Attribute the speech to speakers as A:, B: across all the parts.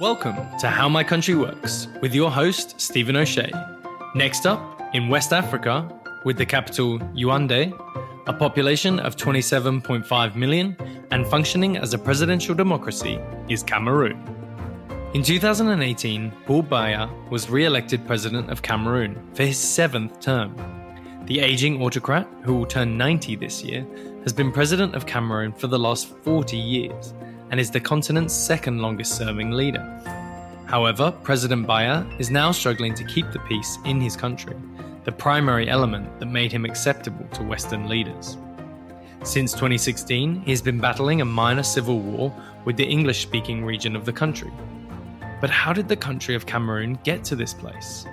A: Welcome to How My Country Works with your host, Stephen O'Shea. Next up, in West Africa, with the capital Yaoundé, a population of 27.5 million and functioning as a presidential democracy, is Cameroon. In 2018, Paul Biya was re elected president of Cameroon for his seventh term. The aging autocrat, who will turn 90 this year, has been president of Cameroon for the last 40 years and is the continent's second longest serving leader. However, President Biya is now struggling to keep the peace in his country, the primary element that made him acceptable to Western leaders. Since 2016, he has been battling a minor civil war with the English speaking region of the country. But how did the country of Cameroon get to this place?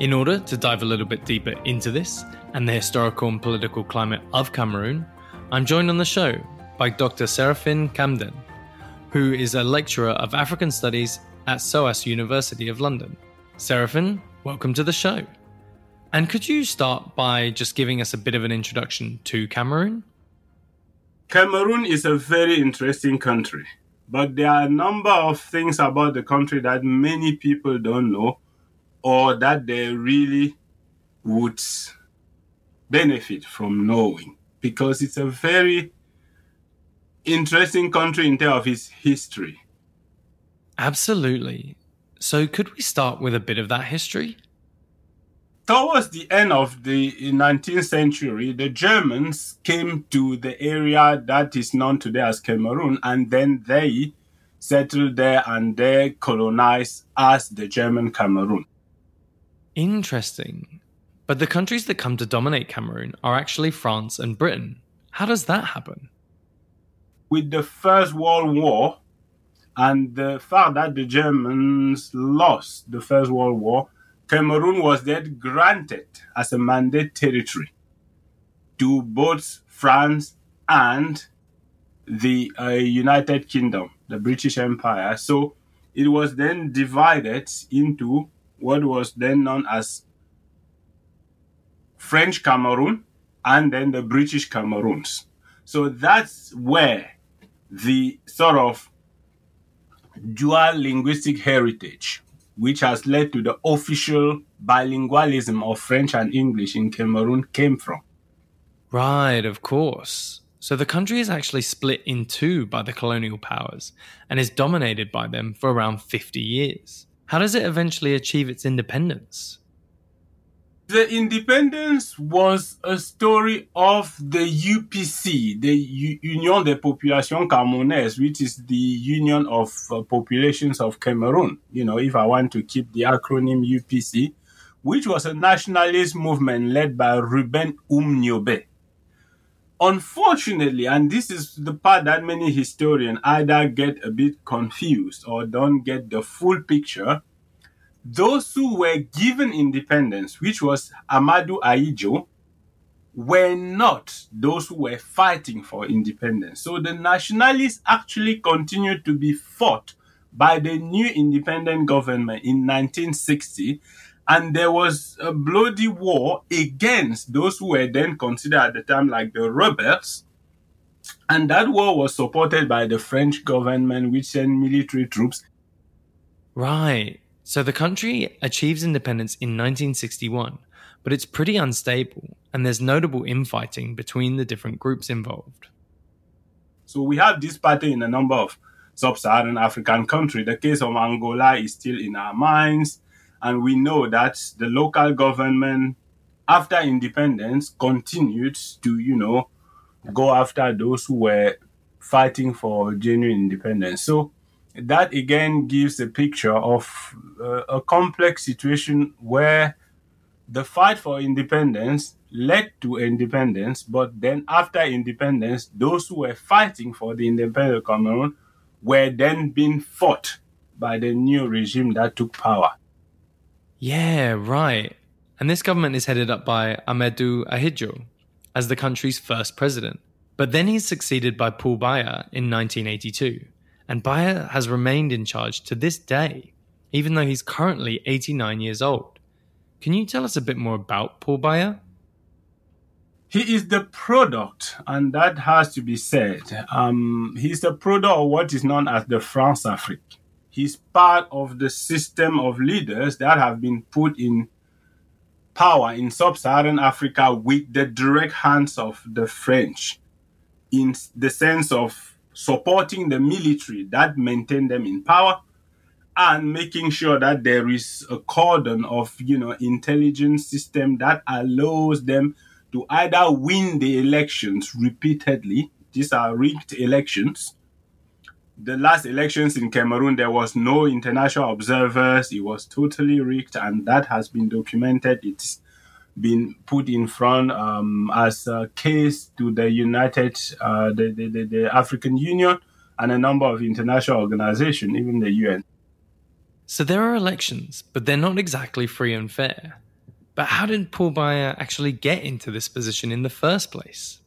A: In order to dive a little bit deeper into this and the historical and political climate of Cameroon, I'm joined on the show by Dr. Seraphine Kamdem, who is a lecturer of African Studies at SOAS University of London. Seraphine, welcome to the show. And could you start by just giving us a bit of an introduction to Cameroon?
B: Cameroon is a very interesting country, but there are a number of things about the country that many people don't know or that they really would benefit from knowing because it's a very interesting country in terms of its history.
A: Absolutely. So, could we start with a bit of that history?
B: Towards the end of the 19th century, the Germans came to the area that is known today as Cameroon, and then they settled there and they colonized as the German Cameroon.
A: Interesting. But the countries that come to dominate Cameroon are actually France and Britain. How does that happen?
B: With the First World War and the fact that the Germans lost the First World War, Cameroon was then granted as a mandate territory to both France and the uh, United Kingdom, the British Empire. So it was then divided into what was then known as French Cameroon and then the British Cameroons. So that's where the sort of dual linguistic heritage, which has led to the official bilingualism of French and English in Cameroon, came from.
A: Right, of course. So the country is actually split in two by the colonial powers and is dominated by them for around 50 years. How does it eventually achieve its independence?
B: The independence was a story of the UPC, the U- Union des Populations Camerounaises, which is the union of uh, populations of Cameroon. You know, if I want to keep the acronym UPC, which was a nationalist movement led by Ruben Oum Unfortunately, and this is the part that many historians either get a bit confused or don't get the full picture, those who were given independence, which was Amadou Ahidjo, were not those who were fighting for independence. So the nationalists actually continued to be fought by the new independent government in 1960. And there was a bloody war against those who were then considered at the time like the rebels. And that war was supported by the French government, which sent military troops.
A: Right. So the country achieves independence in 1961, but it's pretty unstable, and there's notable infighting between the different groups involved.
B: So we have this pattern in a number of sub-Saharan African countries. The case of Angola is still in our minds, and we know that the local government, after independence, continued to, you know, go after those who were fighting for genuine independence. So that again gives a picture of uh, a complex situation where the fight for independence led to independence, but then after independence, those who were fighting for the independent Cameroon were then being fought by the new regime that took power.
A: Yeah, right. And this government is headed up by Amadou Ahidjo as the country's first president. But then he's succeeded by Paul Biya in 1982 and Biya has remained in charge to this day, even though he's currently 89 years old. Can you tell us a bit more about Paul Biya?
B: He is the product, and that has to be said. Um, he's the product of what is known as the Françafrique. he's part of the system of leaders that have been put in power in sub-Saharan Africa with the direct hands of the French in the sense of supporting the military that maintain them in power and making sure that there is a cordon of you know intelligence system that allows them to either win the elections repeatedly these are rigged elections the last elections in Cameroon, there was no international observers. It was totally rigged, and that has been documented. It's been put in front um, as a case to the United, uh, the, the, the, the, African Union, and a number of international organizations, even the UN.
A: So there are elections, but they're not exactly free and fair. But how did Paul Biya actually get into this position in the first place?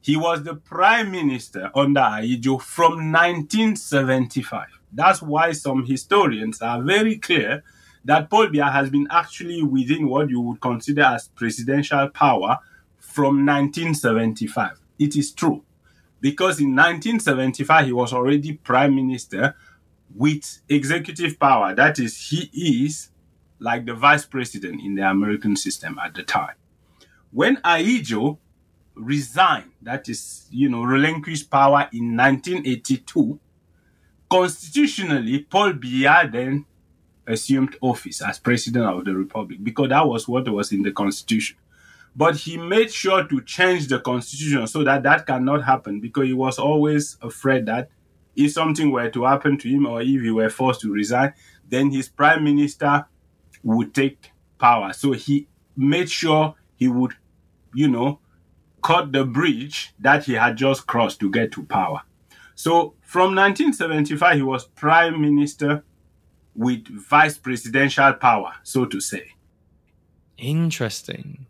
B: He was the prime minister under Ahidjo from 1975. That's why some historians are very clear that Paul Biya has been actually within what you would consider as presidential power from 1975. It is true. Because in 1975, he was already prime minister with executive power. That is, he is like the vice president in the American system at the time. When Ahidjo resigned, that is, you know, relinquished power in 1982, constitutionally, Paul Biya then assumed office as president of the republic because that was what was in the constitution. But he made sure to change the constitution so that that cannot happen because he was always afraid that if something were to happen to him or if he were forced to resign, then his prime minister would take power. So he made sure he would, you know, cut the bridge that he had just crossed to get to power. So from 1975, he was prime minister with vice presidential power, so to say.
A: Interesting.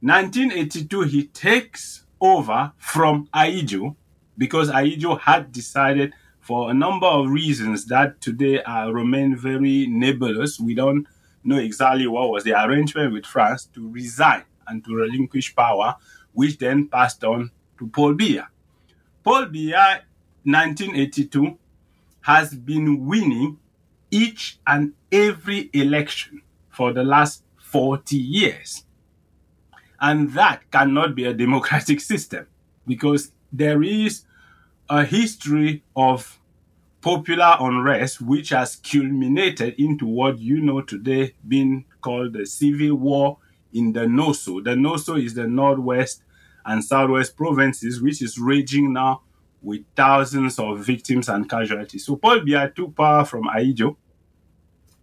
B: 1982, he takes over from Ahidjo because Ahidjo had decided for a number of reasons that today uh, remain very nebulous. We don't know exactly what was the arrangement with France to resign and to relinquish power, which then passed on to Paul Biya. Paul Biya, 1982, has been winning each and every election for the last 40 years. And that cannot be a democratic system because there is a history of popular unrest which has culminated into what you know today being called the civil war in the Noso. The Noso is the northwest and southwest provinces, which is raging now with thousands of victims and casualties. So Paul Biya took power from Ahidjo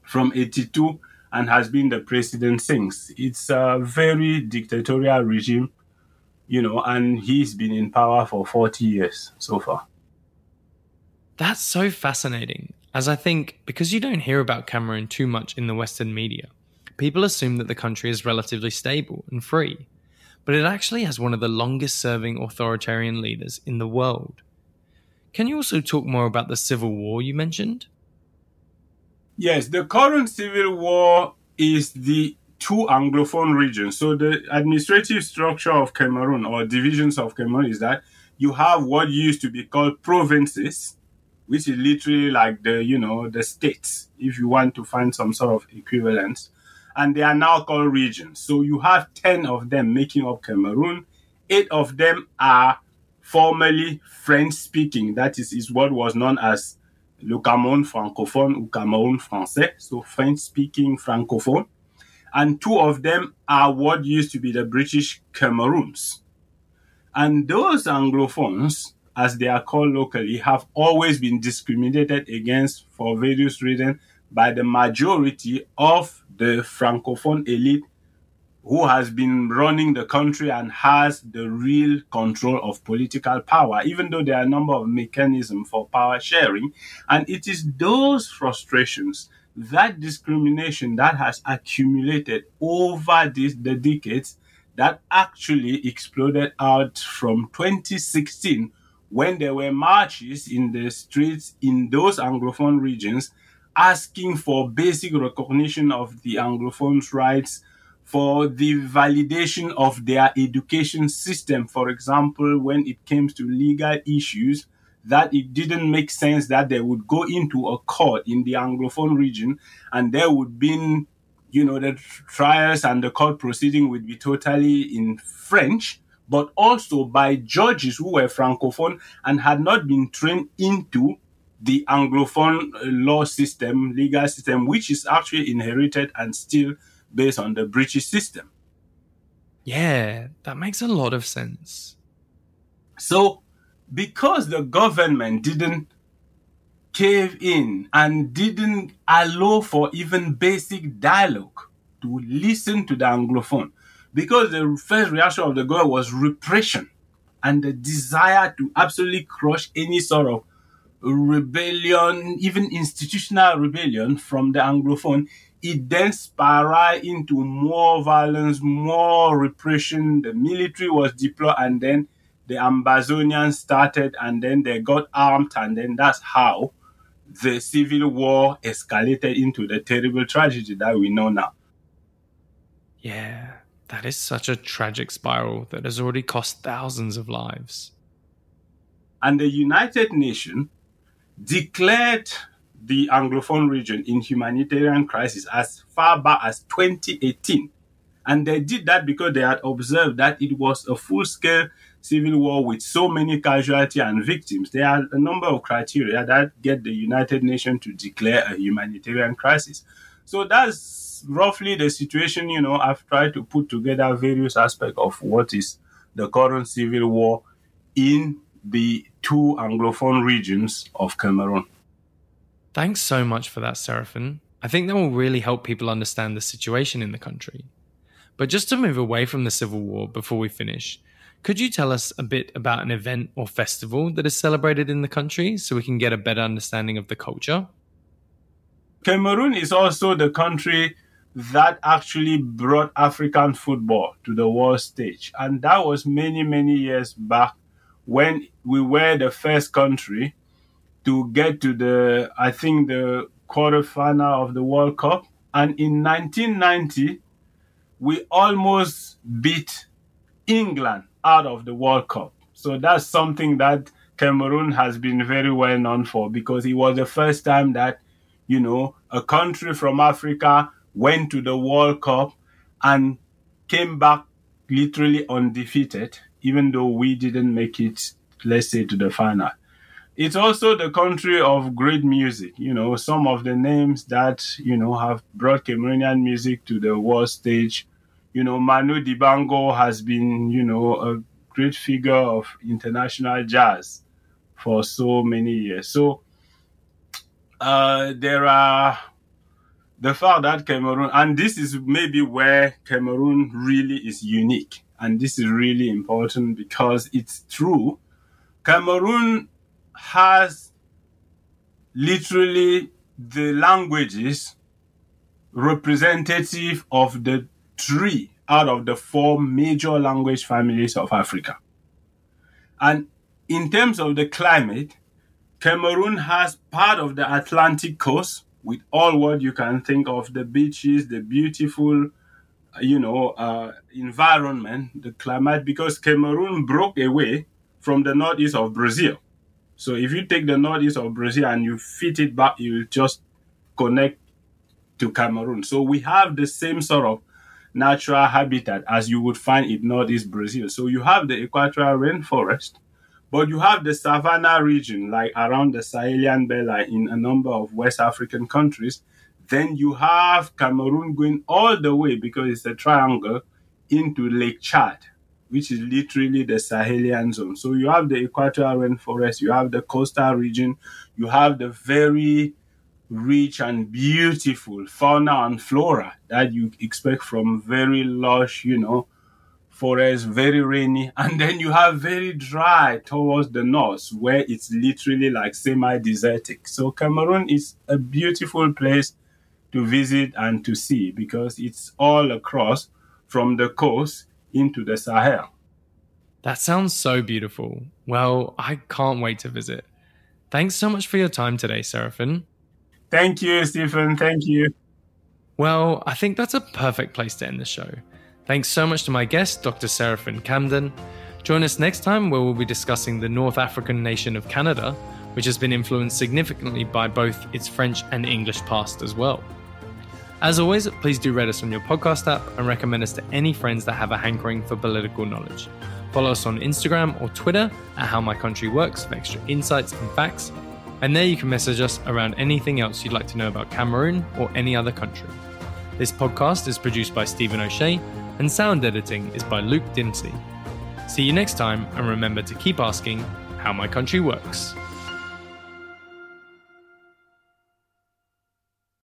B: from 82 and has been the president since. It's a very dictatorial regime, you know, and he's been in power for 40 years so far.
A: That's so fascinating, as I think because you don't hear about Cameroon too much in the Western media, people assume that the country is relatively stable and free, but it actually has one of the longest serving authoritarian leaders in the world. Can you also talk more about the civil war you mentioned?
B: Yes, the current civil war is the two Anglophone regions. So the administrative structure of Cameroon or divisions of Cameroon is that you have what used to be called provinces, which is literally like the, you know, the states, if you want to find some sort of equivalence and they are now called regions. So you have 10 of them making up Cameroon. Eight of them are formerly French speaking. That is, is what was known as le Cameroun francophone ou Cameroun français, so French speaking francophone. And two of them are what used to be the British Cameroons. And those Anglophones, as they are called locally, have always been discriminated against for various reasons by the majority of the francophone elite who has been running the country and has the real control of political power, even though there are a number of mechanisms for power sharing. And it is those frustrations, that discrimination that has accumulated over this, the decades that actually exploded out from 2016 when there were marches in the streets in those Anglophone regions asking for basic recognition of the Anglophones' rights, for the validation of their education system. For example, when it comes to legal issues, that it didn't make sense that they would go into a court in the Anglophone region and there would be, you know, the trials and the court proceeding would be totally in French, but also by judges who were Francophone and had not been trained into the Anglophone uh, law system, legal system, which is actually inherited and still based on the British system.
A: Yeah, that makes a lot of sense.
B: So, because the government didn't cave in and didn't allow for even basic dialogue to listen to the Anglophone, because the first reaction of the government was repression and the desire to absolutely crush any sort of rebellion, even institutional rebellion from the Anglophone, it then spiraled into more violence, more repression. The military was deployed, and then the Ambazonians started, and then they got armed, and then that's how the civil war escalated into the terrible tragedy that we know now.
A: Yeah, that is such a tragic spiral that has already cost thousands of lives.
B: And the United Nations declared the Anglophone region in humanitarian crisis as far back as 2018. And they did that because they had observed that it was a full scale civil war with so many casualties and victims. There are a number of criteria that get the United Nations to declare a humanitarian crisis. So that's roughly the situation, you know, I've tried to put together various aspects of what is the current civil war in the two Anglophone regions of Cameroon.
A: Thanks so much for that, Seraphine. I think that will really help people understand the situation in the country. But just to move away from the Civil War before we finish, could you tell us a bit about an event or festival that is celebrated in the country so we can get a better understanding of the culture?
B: Cameroon is also the country that actually brought African football to the world stage. And that was many, many years back when we were the first country to get to the, I think, the quarterfinal of the World Cup. And in 1990, we almost beat England out of the World Cup. So that's something that Cameroon has been very well known for because it was the first time that, you know, a country from Africa went to the World Cup and came back literally undefeated, even though we didn't make it, let's say, to the final. It's also the country of great music. You know, some of the names that, you know, have brought Cameroonian music to the world stage. You know, Manu Dibango has been, you know, a great figure of international jazz for so many years. So uh, there are the fact that Cameroon, and this is maybe where Cameroon really is unique, and this is really important because it's true. Cameroon has literally the languages representative of the three out of the four major language families of Africa. And in terms of the climate, Cameroon has part of the Atlantic coast with all what you can think of the beaches, the beautiful, you know, uh, environment, the climate, because Cameroon broke away from the northeast of Brazil. So if you take the northeast of Brazil and you fit it back, you just connect to Cameroon. So we have the same sort of natural habitat as you would find in northeast Brazil. So you have the equatorial rainforest, but you have the savanna region, like around the Sahelian Belt in a number of West African countries. Then you have Cameroon going all the way because it's a triangle into Lake Chad which is literally the Sahelian zone. So you have the equatorial rainforest, you have the coastal region, you have the very rich and beautiful fauna and flora that you expect from very lush, you know, forest, very rainy, and then you have very dry towards the north where it's literally like semi-desertic. So Cameroon is a beautiful place to visit and to see because it's all across from the coast into the Sahel.
A: That sounds so beautiful. Well, I can't wait to visit. Thanks so much for your time today, Seraphine.
B: Thank you, Stephen. Thank you.
A: Well, I think that's a perfect place to end the show. Thanks so much to my guest, Dr. Seraphine Kamdem. Join us next time where we'll be discussing the North African nation of Canada, which has been influenced significantly by both its French and English past as well. As always, please do rate us on your podcast app and recommend us to any friends that have a hankering for political knowledge. Follow us on Instagram or Twitter at How My Country Works for extra insights and facts. And there you can message us around anything else you'd like to know about Cameroon or any other country. This podcast is produced by Stephen O'Shea and sound editing is by Luke Dimsey. See you next time and remember to keep asking how my country works.